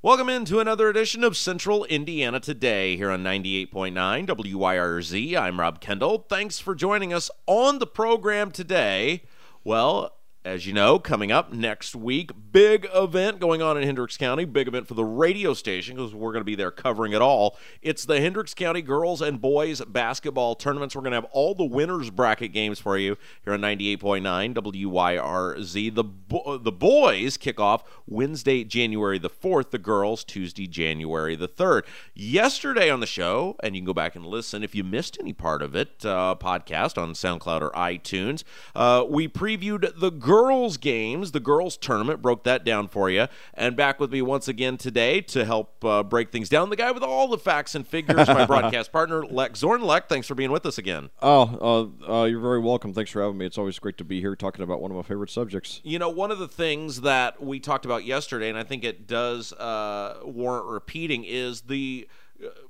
Welcome into another edition of Central Indiana Today here on 98.9 WYRZ. I'm Rob Kendall. Thanks for joining us on the program today. Well, as you know, coming up next week, big event going on in Hendricks County, big event for the radio station because we're going to be there covering it all. It's the Hendricks County girls and boys basketball tournaments. We're going to have all the winners bracket games for you here on 98.9 WYRZ. The bo- the boys kick off Wednesday, January the 4th, the girls Tuesday, January the 3rd. Yesterday on the show, and you can go back and listen if you missed any part of it, uh, podcast on SoundCloud or iTunes, uh, we previewed the girls games, the girls' tournament, broke that down for you. And back with me once again today to help uh, break things down, the guy with all the facts and figures, my broadcast partner, Lec Zorn. Lec, thanks for being with us again. Oh, uh, uh, you're very welcome. Thanks for having me. It's always great to be here talking about one of my favorite subjects. You know, one of the things that we talked about yesterday, and I think it does uh, warrant repeating, is the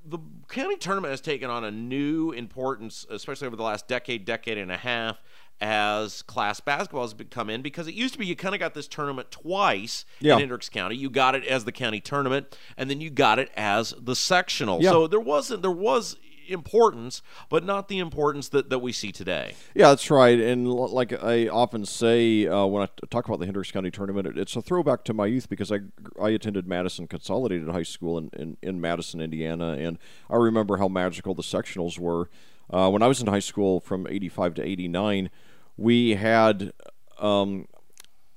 the county tournament has taken on a new importance, especially over the last decade, decade and a half, as class basketball has come in because it used to be you kind of got this tournament twice Yeah. in Hendricks County. You got it as the county tournament, and then you got it as the sectional. Yeah. So there wasn't there was importance, but not the importance that, that we see today. Yeah, that's right. And like I often say uh, when I talk about the Hendricks County tournament, it, it's a throwback to my youth because I, I attended Madison Consolidated High School in, in, in Madison, Indiana, and I remember how magical the sectionals were. Uh, when I was in high school from 85 to 89, we had, um,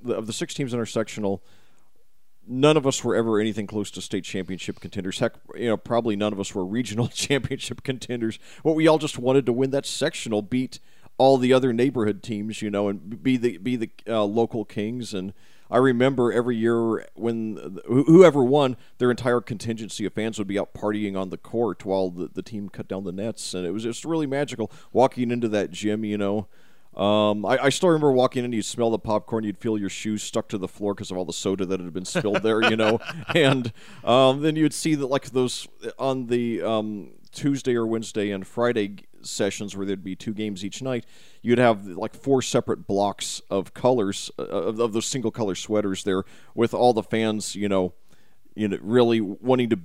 the, of the six teams in our sectional, none of us were ever anything close to state championship contenders. Heck, you know, probably none of us were regional championship contenders. But we all just wanted to win that sectional, beat all the other neighborhood teams, you know, and be the be the uh, local kings. And I remember every year when wh- whoever won, their entire contingency of fans would be out partying on the court while the, the team cut down the nets, and it was just really magical walking into that gym, you know. Um, I, I still remember walking in, you'd smell the popcorn, you'd feel your shoes stuck to the floor because of all the soda that had been spilled there, you know. And um, then you'd see that, like, those on the um, Tuesday or Wednesday and Friday g- sessions where there'd be two games each night, you'd have like four separate blocks of colors uh, of, of those single color sweaters there with all the fans, you know, you know, really wanting to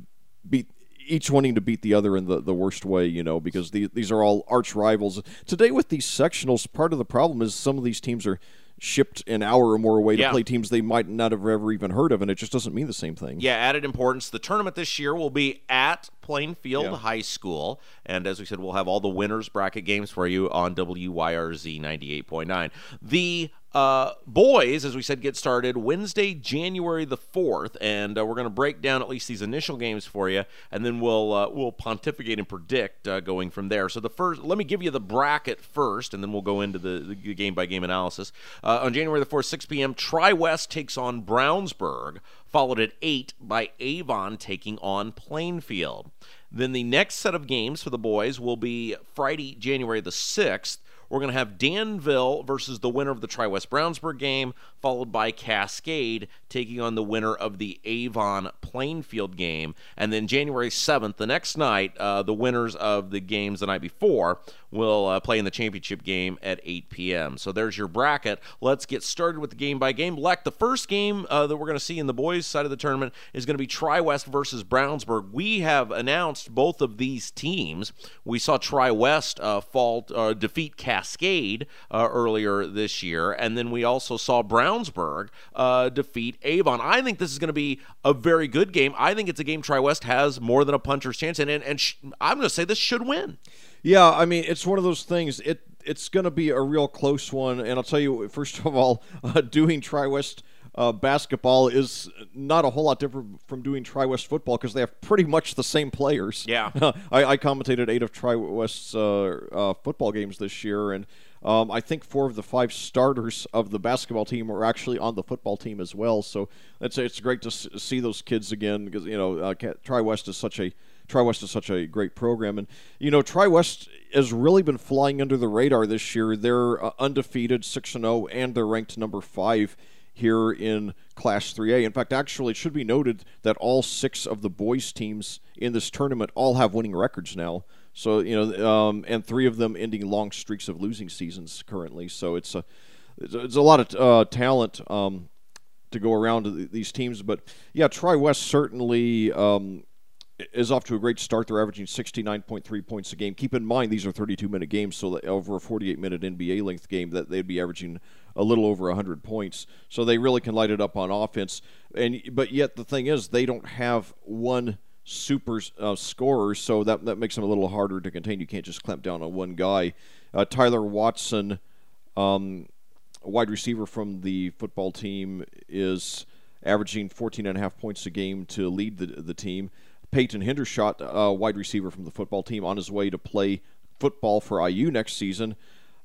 beat each wanting to beat the other in the, the worst way, you know, because the, these are all arch rivals. Today with these sectionals, part of the problem is some of these teams are shipped an hour or more away Yeah. to play teams they might not have ever even heard of, and it just doesn't mean the same thing. Yeah, added importance. The tournament this year will be at Plainfield Yeah. High School. And as we said, we'll have all the winners bracket games for you on WYRZ 98.9. The uh, boys, as we said, get started Wednesday, January the 4th. And uh, we're going to break down at least these initial games for you. And then we'll, uh, we'll pontificate and predict uh, going from there. So the first, let me give you the bracket first, and then we'll go into the, the game by game analysis. Uh, on January the 4th, 6 p.m., Tri West takes on Brownsburg followed at 8 by Avon taking on Plainfield. Then the next set of games for the boys will be Friday, January the 6th. We're going to have Danville versus the winner of the Tri West Brownsburg game, followed by Cascade taking on the winner of the Avon Plainfield game. And then January 7th, the next night, uh, the winners of the games the night before will uh, play in the championship game at 8 p.m. So there's your bracket. Let's get started with the game by game. Lec, the first game uh, that we're going to see in the boys' side of the tournament is going to be Tri West versus Brownsburg. We have announced both of these teams. We saw Tri West uh, fall uh, defeat Cascade uh, earlier this year, and then we also saw Brownsburg uh, defeat Avon. I think this is going to be a very good game. I think it's a game Tri West has more than a puncher's chance, in, and and sh- I'm going to say this should win. Yeah, I mean, it's one of those things. It it's going to be a real close one, and I'll tell you. First of all, uh, doing Tri West uh, basketball is not a whole lot different from doing Tri West football because they have pretty much the same players. Yeah. I, I commentated eight of Tri West's uh, uh, football games this year, and um, I think four of the five starters of the basketball team were actually on the football team as well. So it's it's great to s- see those kids again because you know uh, Tri West is such a Tri West is such a great program, and you know Tri West has really been flying under the radar this year. They're uh, undefeated, six and zero, and they're ranked number five here in Class 3A. In fact, actually, it should be noted that all six of the boys' teams in this tournament all have winning records now. So you know, um, and three of them ending long streaks of losing seasons currently. So it's a it's a, lot of uh, talent. Um, to go around to these teams. But yeah, Tri West certainly um, is off to a great start. They're averaging 69.3 points a game. Keep in mind these are 32 minute games, so over a 48 minute NBA length game, that they'd be averaging a little over 100 points. So they really can light it up on offense. And but yet the thing is, they don't have one super uh, scorer, so that that makes them a little harder to contain. You can't just clamp down on one guy. Uh, Tyler Watson. Um, wide receiver from the football team is averaging 14 and a half points a game to lead the, the team. Peyton Hendershot, a wide receiver from the football team, on his way to play football for IU next season,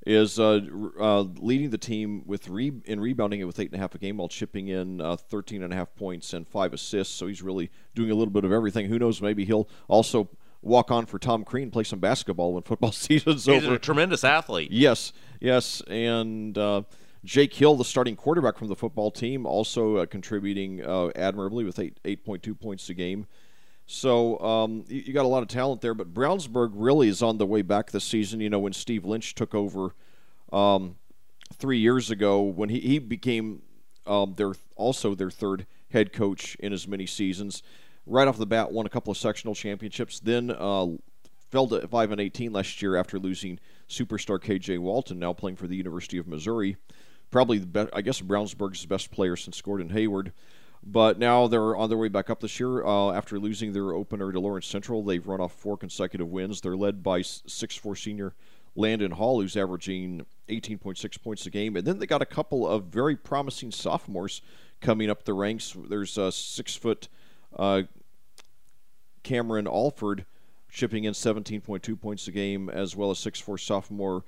is uh, uh, leading the team with re- in rebounding it with eight and a half a game while chipping in uh, 13 and a half points and five assists. So he's really doing a little bit of everything. Who knows? Maybe he'll also walk on for Tom Crean, play some basketball when football season's He's over. He's a tremendous athlete. Yes, yes, and uh, Jake Hill, the starting quarterback from the football team, also uh, contributing uh, admirably with eight eight point two points a game. So um, you, you got a lot of talent there, but Brownsburg really is on the way back this season. You know, when Steve Lynch took over um, three years ago, when he, he became um, their also their third head coach in as many seasons. Right off the bat, won a couple of sectional championships. Then uh, fell to five and eighteen last year after losing superstar KJ Walton, now playing for the University of Missouri. Probably, the best, I guess, Brownsburg's best player since Gordon Hayward. But now they're on their way back up this year. Uh, after losing their opener to Lawrence Central, they've run off four consecutive wins. They're led by six-four senior Landon Hall, who's averaging 18.6 points a game. And then they got a couple of very promising sophomores coming up the ranks. There's a six-foot uh, Cameron Alford shipping in 17.2 points a game, as well as 6'4 sophomore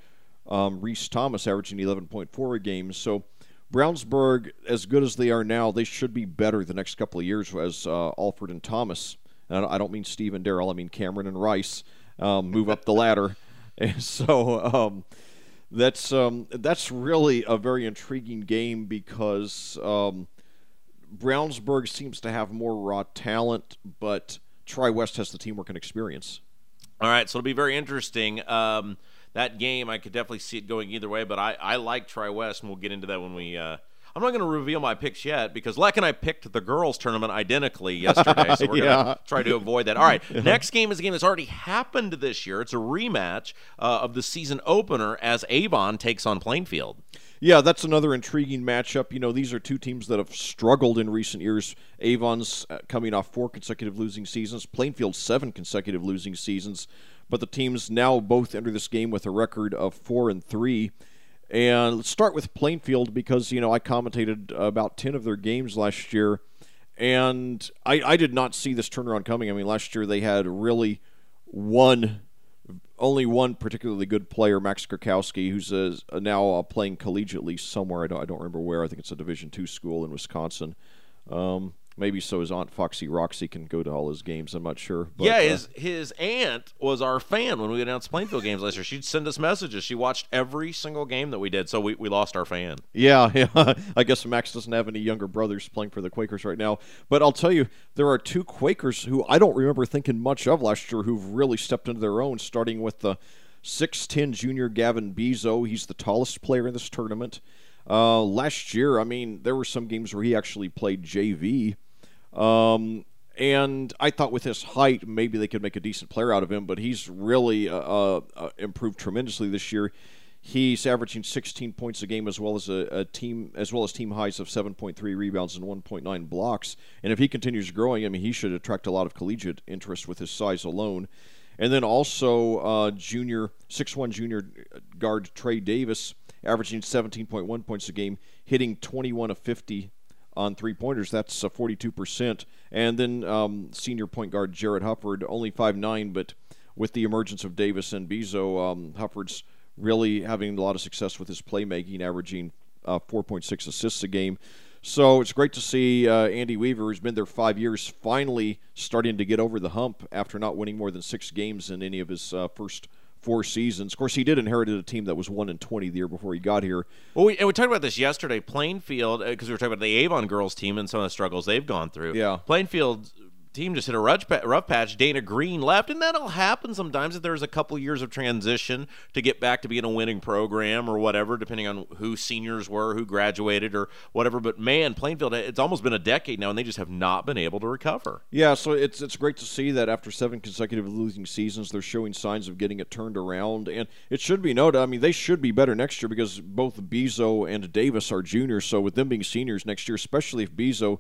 um, Reese Thomas averaging 11.4 a game. So Brownsburg, as good as they are now, they should be better the next couple of years as uh, Alford and Thomas. And I don't mean Steve and Darrell, I mean Cameron and Rice um, move up the ladder. And so um, That's um, that's really a very intriguing game because um, Brownsburg seems to have more raw talent, but Tri West has the teamwork and experience. All right, so it'll be very interesting. Um, that game, I could definitely see it going either way, but I, I like Tri West, and we'll get into that when we. Uh, I'm not going to reveal my picks yet because Lec and I picked the girls' tournament identically yesterday, so we're Yeah. going to try to avoid that. All right, next game is a game that's already happened this year. It's a rematch uh, of the season opener as Avon takes on Plainfield. Yeah, that's another intriguing matchup. You know, these are two teams that have struggled in recent years. Avon's uh, coming off four consecutive losing seasons, Plainfield seven consecutive losing seasons, but the teams now both enter this game with a record of four and three. And let's start with Plainfield because you know I commentated about ten of their games last year, and I, I did not see this turnaround coming. I mean, last year they had really one only one particularly good player, Max Krakowski, who's now uh, playing collegiately somewhere. I don't, I don't remember where. I think it's a Division two school in Wisconsin. Um, maybe so his aunt Foxy Roxy can go to all his games. I'm not sure. But, yeah, uh, his his aunt was our fan when we announced Plainfield games last year. She'd send us messages. She watched every single game that we did, so we, we lost our fan. Yeah, yeah. I guess Max doesn't have any younger brothers playing for the Quakers right now. But I'll tell you, there are two Quakers who I don't remember thinking much of last year who've really stepped into their own, starting with the 6'10 junior Gavin Bezo. He's the tallest player in this tournament. Uh, last year, I mean, there were some games where he actually played JV. Um, and I thought with his height, maybe they could make a decent player out of him, but he's really uh, uh, uh, improved tremendously this year. He's averaging 16 points a game as well as a, a team as well as team highs of 7.3 rebounds and 1.9 blocks. And if he continues growing, I mean, he should attract a lot of collegiate interest with his size alone. And then also uh, junior six one junior guard Trey Davis averaging 17.1 points a game, hitting 21 of 50 on three pointers. That's uh, 42%. And then um, senior point guard Jared Hufford, only 5'9, but with the emergence of Davis and Bezo, um, Hufford's really having a lot of success with his playmaking, averaging uh, 4.6 assists a game. So it's great to see uh, Andy Weaver, who's been there five years, finally starting to get over the hump after not winning more than six games in any of his uh, first four seasons. Of course, he did inherit a team that was one and 20 the year before he got here. Well, we, and we talked about this yesterday. Plainfield, uh, because we were talking about the Avon girls team and some of the struggles they've gone through. Yeah. Plainfield team just hit a rough, rough patch. Dana Green left, and that'll happen sometimes if there's a couple years of transition to get back to being a winning program or whatever, depending on who seniors were, who graduated, or whatever. But man, Plainfield, it's almost been a decade now, and they just have not been able to recover. Yeah, so it's it's great to see that after seven consecutive losing seasons, they're showing signs of getting it turned around. And it should be noted, I mean, they should be better next year because both Bezo and Davis are juniors. So with them being seniors next year, especially if Bezo,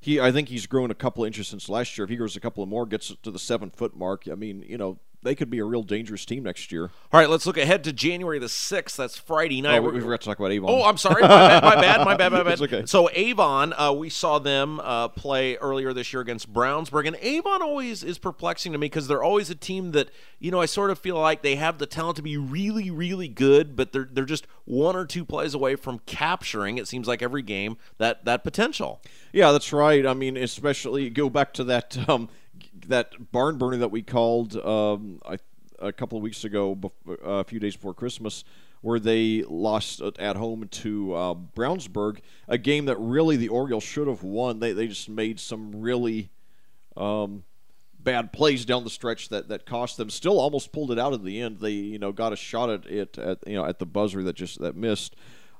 he I think he's grown a couple inches since last year. If he grows a couple of more, gets to the seven foot mark, I mean, you know, they could be a real dangerous team next year. All right, let's look ahead to January the 6th. That's Friday night. Oh, we, forgot to talk about Avon. Oh, I'm sorry. My bad. My bad. My bad. My bad. It's okay. So Avon, uh, we saw them uh, play earlier this year against Brownsburg, and Avon always is perplexing to me because they're always a team that you know I sort of feel like they have the talent to be really, really good, but they're they're just one or two plays away from capturing. It seems like every game that that potential. Yeah, that's right. I mean, especially go back to that um, that barn burner that we called um, I, a couple of weeks ago, uh, a few days before Christmas, where they lost at- at home to uh, Brownsburg, a game that really the Orioles should have won. They they just made some really um, bad plays down the stretch that, that cost them. Still almost pulled it out at the end. They you know got a shot at it at you know at the buzzer that just that missed,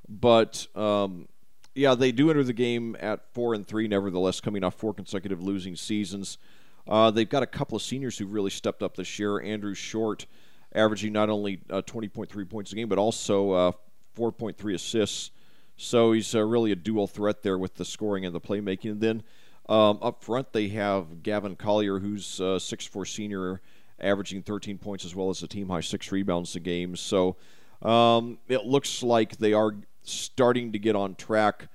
but. Um, yeah, they do enter the game at four and three. Nevertheless, coming off four consecutive losing seasons, uh, they've got a couple of seniors who've really stepped up this year. Andrew Short, averaging not only uh, 20.3 points a game, but also uh, 4.3 assists. So he's uh, really a dual threat there with the scoring and the playmaking. And then um, up front, they have Gavin Collier, who's a 6'4 senior, averaging 13 points as well as a team high six rebounds a game. So um, it looks like they are starting to get on track.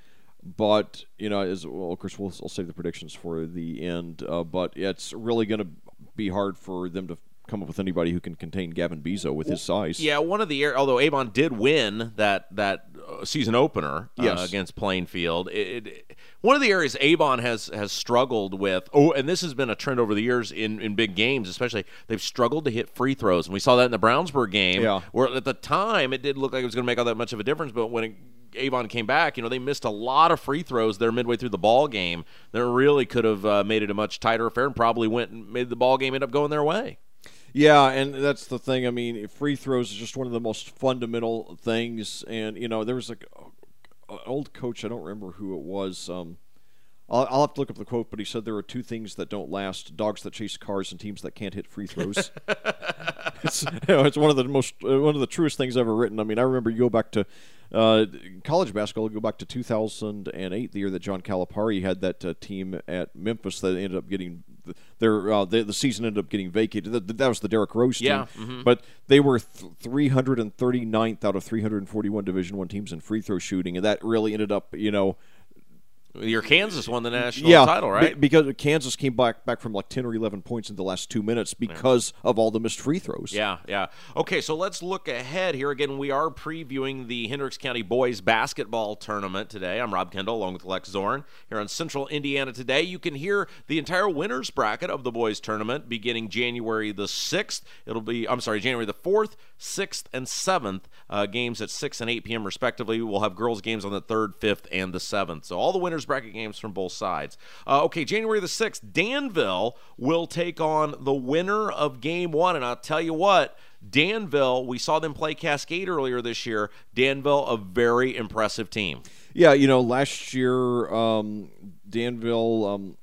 But you know, as well, of course, we'll, I'll save the predictions for the end. Uh, but it's really going to be hard for them to come up with anybody who can contain Gavin Bezo with his size. Yeah, one of the air. Although Avon did win that that uh, season opener uh, Yes. against Plainfield, it, it, one of the areas Avon has has struggled with. Oh, and this has been a trend over the years in in big games, especially they've struggled to hit free throws, and we saw that in the Brownsburg game. Yeah. where at the time it didn't look like it was going to make all that much of a difference, but when it, Avon came back, you know they missed a lot of free throws there midway through the ball game. That really could have uh, made it a much tighter affair, and probably went and made the ball game end up going their way. Yeah, and that's the thing. I mean, free throws is just one of the most fundamental things. And you know, there was like an old coach. I don't remember who it was. Um, I'll, I'll have to look up the quote, but he said there are two things that don't last: dogs that chase cars and teams that can't hit free throws. it's, you know, it's one of the most uh, one of the truest things ever written. I mean, I remember you go back to uh, college basketball. Go back to 2008, the year that John Calipari had that uh, team at Memphis that ended up getting their uh, the, the season ended up getting vacated. That, that was the Derrick Rose team. Yeah, mhm. But they were th- 339th out of 341 Division One teams in free throw shooting, and that really ended up, you know, Your Kansas won the national yeah, title, right? because Kansas came back back from like 10 or 11 points in the last two minutes because of all the missed free throws. Yeah, yeah. Okay, so let's look ahead here. Again, we are previewing the Hendricks County Boys Basketball Tournament today. I'm Rob Kendall along with Lec Zorn here on Central Indiana Today. You can hear the entire winners bracket of the Boys Tournament beginning January the 6th. It'll be, I'm sorry, January the 4th, 6th, and 7th. Uh, games at 6 and 8 p.m. respectively. We'll have girls' games on the 3rd, 5th, and the 7th. So all the winners bracket games from both sides. Uh, okay, January the 6th, Danville will take on the winner of game one. And I'll tell you what, Danville, we saw them play Cascade earlier this year. Danville, a very impressive team. Yeah, you know, last year um, Danville um,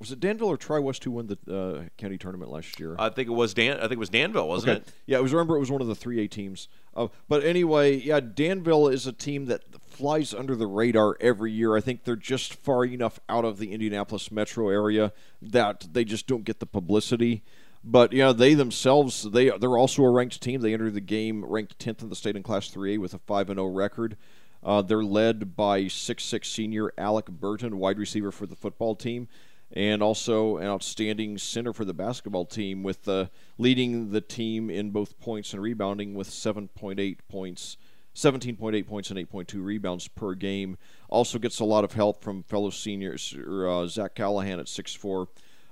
was it Danville or Tri West who won the uh, county tournament last year? I think it was Dan. I think it was Danville, wasn't Okay. it? Yeah, it was. Remember, it was one of the three A teams. Uh, but anyway, yeah, Danville is a team that flies under the radar every year. I think they're just far enough out of the Indianapolis metro area that they just don't get the publicity. But yeah, they themselves they they're also a ranked team. They entered the game ranked 10th in the state in Class 3A with a 5 and 0 record. Uh, they're led by 6'6 senior Alec Burton, wide receiver for the football team and also an outstanding center for the basketball team, with uh, leading the team in both points and rebounding with 7.8 points, 17.8 points and 8.2 rebounds per game. Also gets a lot of help from fellow seniors, uh, Zach Callahan at 6'4",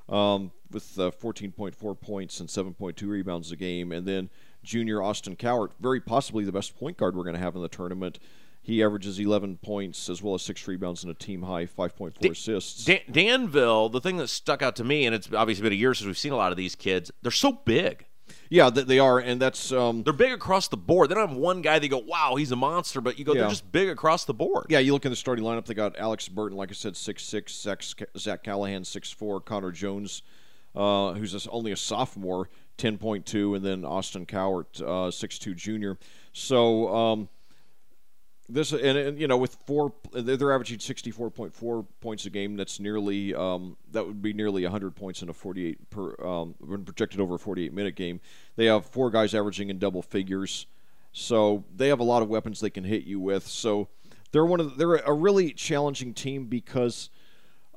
um, with uh, 14.4 points and 7.2 rebounds a game, and then junior Austin Cowart, very possibly the best point guard we're going to have in the tournament. He averages 11 points as well as six rebounds and a team high 5.4 assists. Dan- Danville, the thing that stuck out to me, and it's obviously been a year since we've seen a lot of these kids, they're so big. Yeah, they are, and that's um, They're big across the board. They don't have one guy that go, wow, he's a monster, but you go, Yeah. they're just big across the board. yeah. You look in the starting lineup; they got Alex Burton, like I said, six six, Zach, Zach Callahan six four, Connor Jones, uh, who's a, only a sophomore, ten point two, and then Austin Cowart, uh, six two junior. So um, this and, and you know with four, they're, averaging sixty four point four points a game. That's nearly um, that would be nearly hundred points in a forty eight per um, when projected over a forty eight minute game. They have four guys averaging in double figures. So they have a lot of weapons they can hit you with. So they're one of the, they're a really challenging team because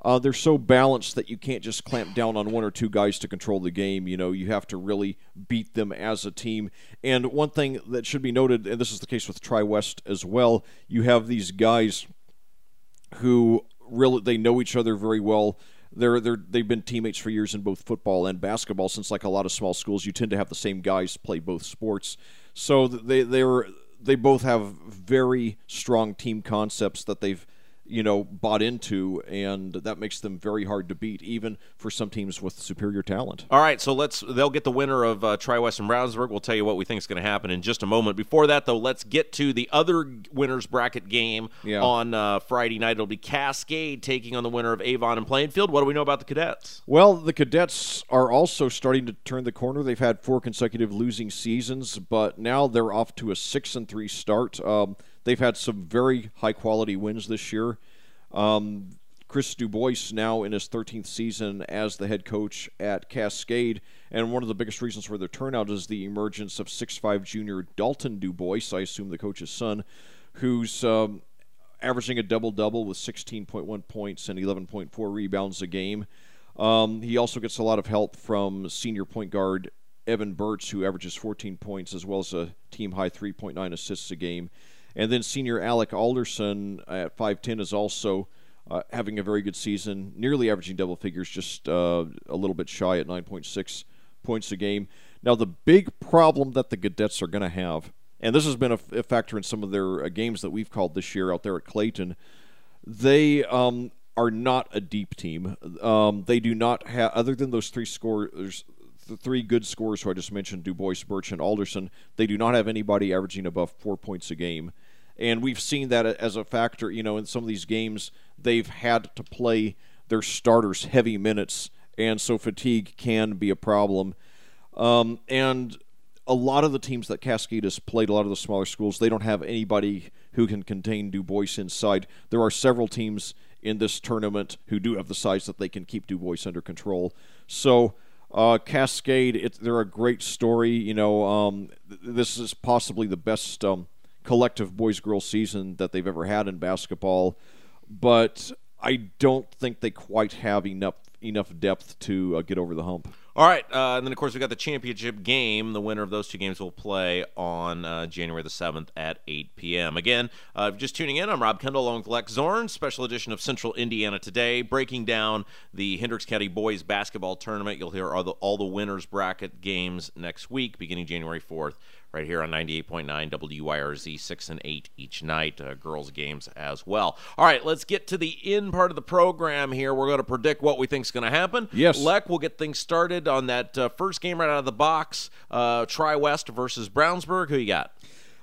uh, they're so balanced that you can't just clamp down on one or two guys to control the game. You know, you have to really beat them as a team. And one thing that should be noted, and this is the case with Tri West as well, you have these guys who really they know each other very well. They're they're they've been teammates for years in both football and basketball. Since like a lot of small schools, you tend to have the same guys play both sports. So they they're they both have very strong team concepts that they've you know bought into, and that makes them very hard to beat, even for some teams with superior talent. All right, so let's. They'll get the winner of uh, Tri West and Brownsburg. We'll tell you what we think is going to happen in just a moment. Before that, though, let's get to the other winners bracket game Yeah. on uh, Friday night. It'll be Cascade taking on the winner of Avon and Plainfield. What do we know about the Cadets? Well, the Cadets are also starting to turn the corner. They've had four consecutive losing seasons, but now they're off to a six and three start. Um, they've had some very high quality wins this year. Um, Chris Dubois now in his 13th season as the head coach at Cascade, and one of the biggest reasons for their turnout is the emergence of 6'5 junior Dalton Dubois, I assume the coach's son, who's um, averaging a double double with 16.1 points and 11.4 rebounds a game. Um, he also gets a lot of help from senior point guard Evan Burtz, who averages 14 points as well as a team high 3.9 assists a game. And then senior Alec Alderson at 5'10 is also uh, having a very good season, nearly averaging double figures, just uh, a little bit shy at 9.6 points a game. Now, the big problem that the Cadets are going to have, and this has been a, a factor in some of their uh, games that we've called this year out there at Clayton, they um, are not a deep team. Um, they do not have, other than those three scores, the three good scorers who I just mentioned, Du Bois, Birch, and Alderson, they do not have anybody averaging above four points a game. And we've seen that as a factor, you know, in some of these games, they've had to play their starters heavy minutes, and so fatigue can be a problem. Um, and a lot of the teams that Cascade has played, a lot of the smaller schools, they don't have anybody who can contain Du Bois inside. There are several teams in this tournament who do have the size that they can keep Du Bois under control. So, uh, Cascade, it, they're a great story. You know, um, th- this is possibly the best um, collective boys girls season that they've ever had in basketball, but I don't think they quite have enough enough depth to uh, get over the hump. All right, uh, and then of course we got the championship game. The winner of those two games will play on uh, January the seventh at 8 p.m. Again, uh, just tuning in, I'm Rob Kendall along with Lec Zorn. Special edition of Central Indiana today, breaking down the Hendricks County boys basketball tournament. You'll hear all the all the winners bracket games next week, beginning January 4th right here on 98.9 WYRZ, 6 and 8 each night, uh, girls' games as well. All right, let's get to the end part of the program here. We're going to predict what we think is going to happen. Yes. Lec will get things started on that uh, first game right out of the box uh, Tri West versus Brownsburg. Who you got?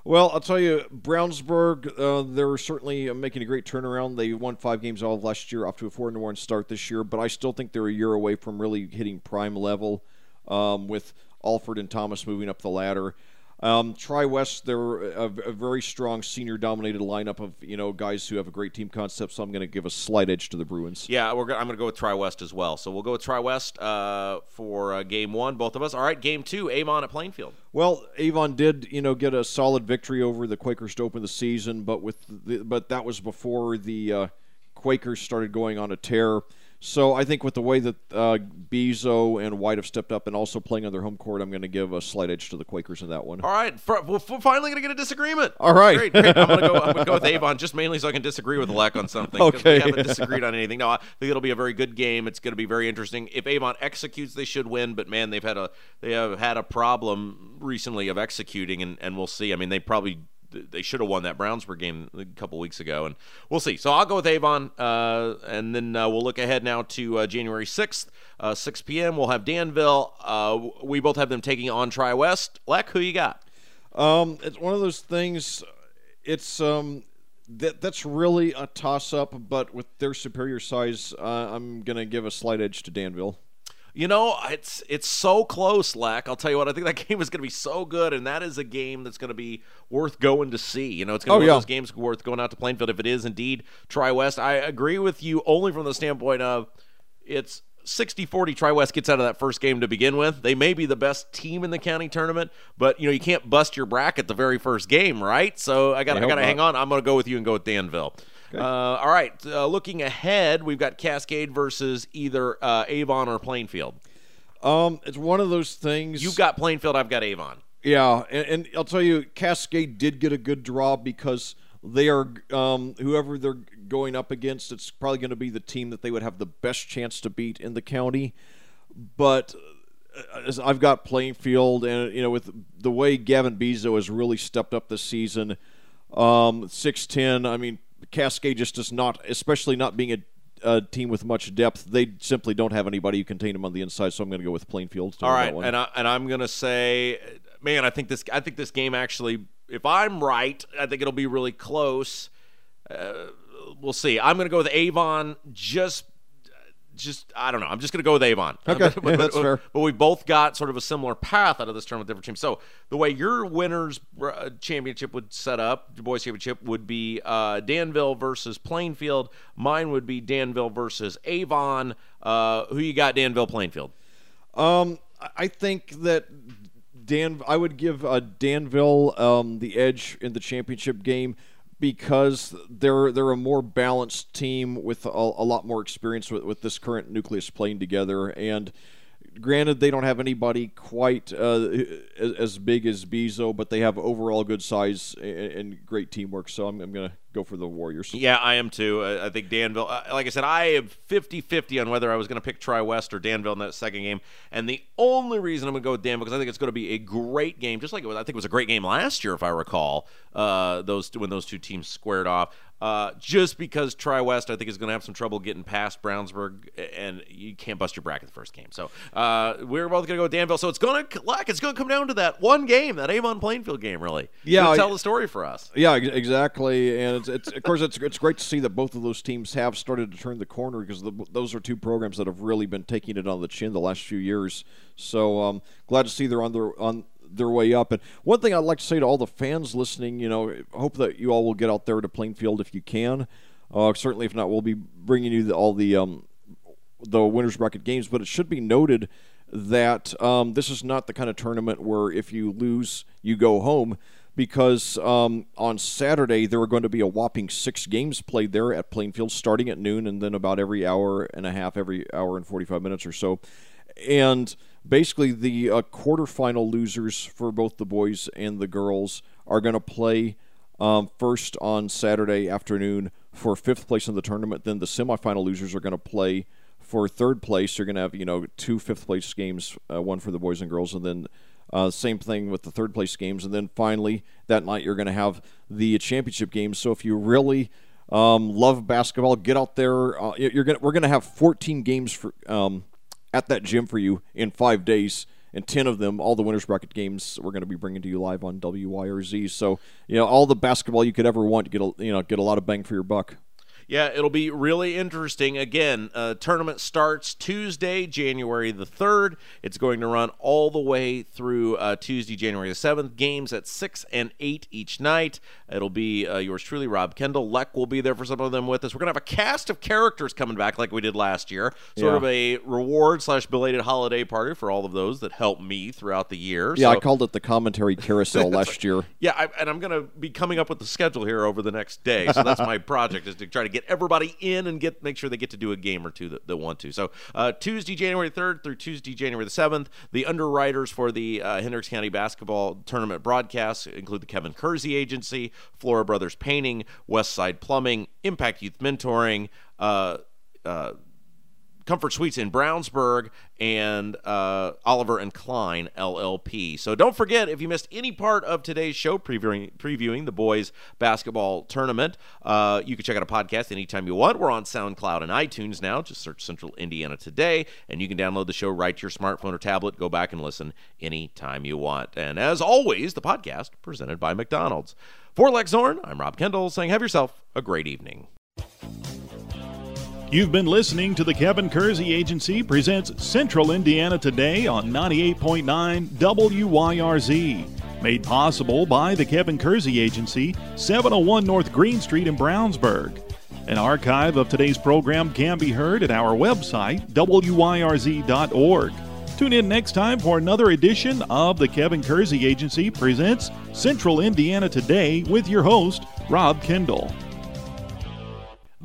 Well, I'll tell you, Brownsburg, uh, they're certainly making a great turnaround. They won five games all of last year, off to a 4 1 start this year, but I still think they're a year away from really hitting prime level um, with Alford and Thomas moving up the ladder. Um, Tri West, they're a, a, very strong senior-dominated lineup of you know guys who have a great team concept. So I'm going to give a slight edge to the Bruins. Yeah, we're gonna, I'm going to go with Tri West as well. So we'll go with Tri West uh, for uh, game one, both of us. All right, game two, Avon at Plainfield. Well, Avon did you know get a solid victory over the Quakers to open the season, but with the, but that was before the uh, Quakers started going on a tear. So I think with the way that uh, Bezo and White have stepped up and also playing on their home court, I'm going to give a slight edge to the Quakers in that one. All right, for, we're finally going to get a disagreement. All right, great, great. I'm going to go. I'm going to go with Avon just mainly so I can disagree with Lec on something. Okay, we haven't disagreed on anything. No, I think it'll be a very good game. It's going to be very interesting. If Avon executes, they should win. But man, they've had a they have had a problem recently of executing, and, and we'll see. I mean, they probably they should have won that Brownsburg game a couple weeks ago, and we'll see. So I'll go with Avon, uh, and then uh, we'll look ahead now to uh, January 6th, uh, 6 p.m. We'll have Danville. Uh, we both have them taking on Tri West. Lec, who you got? Um, it's one of those things. It's um, that that's really a toss up, but with their superior size, uh, I'm gonna give a slight edge to Danville. You know, it's it's so close, Lec. I'll tell you what, I think that game is going to be so good, and that is a game that's going to be worth going to see. You know, it's going to oh, be yeah. one of those games worth going out to Plainfield if it is indeed Tri West. I agree with you only from the standpoint of it's 60-40 Tri West gets out of that first game to begin with. They may be the best team in the county tournament, but you know you can't bust your bracket the very first game, right? So I got I got to hang on. I'm going to go with you and go with Danville. Uh, all right, uh, looking ahead, we've got Cascade versus either uh, Avon or Plainfield. Um, it's one of those things. You've got Plainfield, I've got Avon. Yeah, and, and I'll tell you, Cascade did get a good draw because they are um, whoever they're going up against. It's probably going to be the team that they would have the best chance to beat in the county. But uh, I've got Plainfield, and you know, with the way Gavin Bezo has really stepped up this season, um, six ten. I mean, Cascade just does not, especially not being a, a, team with much depth. They simply don't have anybody who contain them on the inside. So I'm going to go with Plainfield. All right, and I, and I'm going to say, man, I think this I think this game actually, if I'm right, I think it'll be really close. Uh, we'll see. I'm going to go with Avon just just I don't know. I'm just going to go with Avon. Okay, but, yeah, that's but, fair. But we both got sort of a similar path out of this tournament, with different teams. So the way your winners uh, championship would set up, the boys championship would be uh, Danville versus Plainfield. Mine would be Danville versus Avon. Uh, who you got? Danville, Plainfield. Um, I think that Dan. I would give uh, Danville um, the edge in the championship game because they're they're a more balanced team with a, a lot more experience with, with this current nucleus playing together. And granted, they don't have anybody quite uh, as, as big as Bezo, but they have overall good size and, and great teamwork. So I'm, I'm going to go for the Warriors. Yeah, I am too. I think Danville, uh, like I said, I am 50 50 on whether I was going to pick Tri West or Danville in that second game. And the only reason I'm going to go with Danville because I think it's going to be a great game, just like was, I think it was a great game last year, if I recall, uh, those when those two teams squared off. Uh, just because Tri West, I think, is going to have some trouble getting past Brownsburg, and you can't bust your bracket the first game. So uh, we're both going to go with Danville. So it's going to like it's going to come down to that one game, that Avon Plainfield game, really. Yeah, tell the story for us. Yeah, exactly. And it's, it's of course it's it's great to see that both of those teams have started to turn the corner because the, those are two programs that have really been taking it on the chin the last few years. So um, glad to see they're on their on their way up. And one thing I'd like to say to all the fans listening, you know, hope that you all will get out there to Plainfield if you can. Uh, certainly, if not, we'll be bringing you the, all the um, the winners bracket games. But it should be noted that um, this is not the kind of tournament where if you lose, you go home. Because um, on Saturday there are going to be a whopping six games played there at Plainfield, starting at noon, and then about every hour and a half, every hour and forty-five minutes or so. And basically the uh, quarterfinal losers for both the boys and the girls are going to play um, first on Saturday afternoon for fifth place in the tournament. Then the semifinal losers are going to play for third place. You're going to have you know two fifth place games, uh, one for the boys and girls, and then uh, same thing with the third place games. And then finally that night you're going to have the championship games. So if you really um, love basketball, get out there. Uh, you're gonna we're going to have 14 games for. Um, at that gym for you in five days. And 10 of them, all the winners bracket games, we're going to be bringing to you live on WYRZ. So, you know, all the basketball you could ever want get a, you know, get a lot of bang for your buck. Yeah, it'll be really interesting. Again, uh, tournament starts Tuesday, January the 3rd. It's going to run all the way through uh, Tuesday, January the 7th. Games at 6 and 8 each night. It'll be uh, yours truly, Rob Kendall. Lec will be there for some of them with us. We're going to have a cast of characters coming back like we did last year. Sort Yeah. of a reward slash belated holiday party for all of those that helped me throughout the year. Yeah, So- I called it the commentary carousel last year. yeah, I, and I'm going to be coming up with the schedule here over the next day. So that's my project is to try to get everybody in and get make sure they get to do a game or two that, that want to. So uh, Tuesday, January 3rd through Tuesday, January the 7th, the underwriters for the uh, Hendricks County basketball tournament broadcasts include the Kevin Kersey Agency, Flora Brothers Painting, West Side Plumbing, Impact Youth Mentoring. Uh, uh, Comfort Suites in Brownsburg and uh, Oliver and Klein LLP. So don't forget if you missed any part of today's show previewing previewing the boys basketball tournament, uh, you can check out a podcast anytime you want. We're on SoundCloud and iTunes now. Just search Central Indiana Today, and you can download the show right to your smartphone or tablet. Go back and listen anytime you want. And as always, the podcast presented by McDonald's. For Lec Zorn, I'm Rob Kendall saying have yourself a great evening. You've been listening to the Kevin Kersey Agency presents Central Indiana Today on 98.9 WYRZ. Made possible by the Kevin Kersey Agency, 701 North Green Street in Brownsburg. An archive of today's program can be heard at our website, wyrz.org. Tune in next time for another edition of the Kevin Kersey Agency presents Central Indiana Today with your host, Rob Kendall.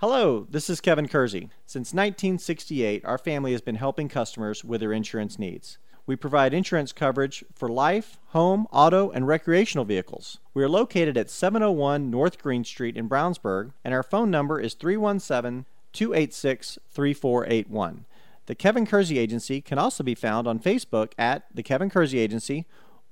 Hello, this is Kevin Kersey. Since 1968, our family has been helping customers with their insurance needs. We provide insurance coverage for life, home, auto, and recreational vehicles. We are located at 701 North Green Street in Brownsburg, and our phone number is 317 286 3481. The Kevin Kersey Agency can also be found on Facebook at The Kevin Kersey Agency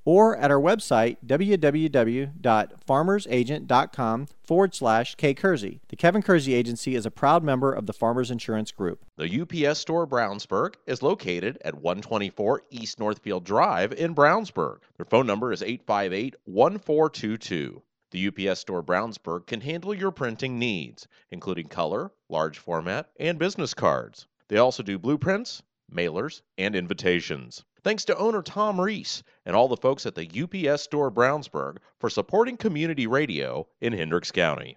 or at our website, www.farmersagent.com forward slash K Kersey. The Kevin Kersey Agency is a proud member of the Farmers Insurance Group. The UPS Store Brownsburg is located at 124 East Northfield Drive in Brownsburg. Their phone number is 858 1422. The UPS Store Brownsburg can handle your printing needs, including color, large format, and business cards. They also do blueprints, mailers, and invitations. Thanks to owner Tom Reese and all the folks at the UPS Store Brownsburg for supporting community radio in Hendricks County.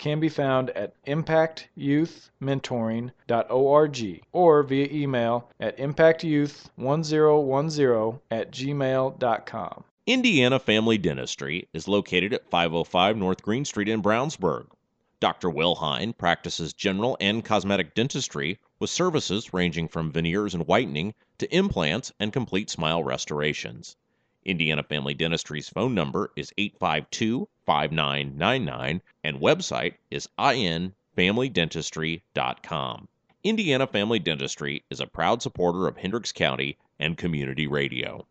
can be found at impactyouthmentoring.org or via email at impactyouth1010 at gmail.com. Indiana Family Dentistry is located at 505 North Green Street in Brownsburg. Dr. Will Hine practices general and cosmetic dentistry with services ranging from veneers and whitening to implants and complete smile restorations. Indiana Family Dentistry's phone number is 852 5999 and website is infamilydentistry.com. Indiana Family Dentistry is a proud supporter of Hendricks County and community radio.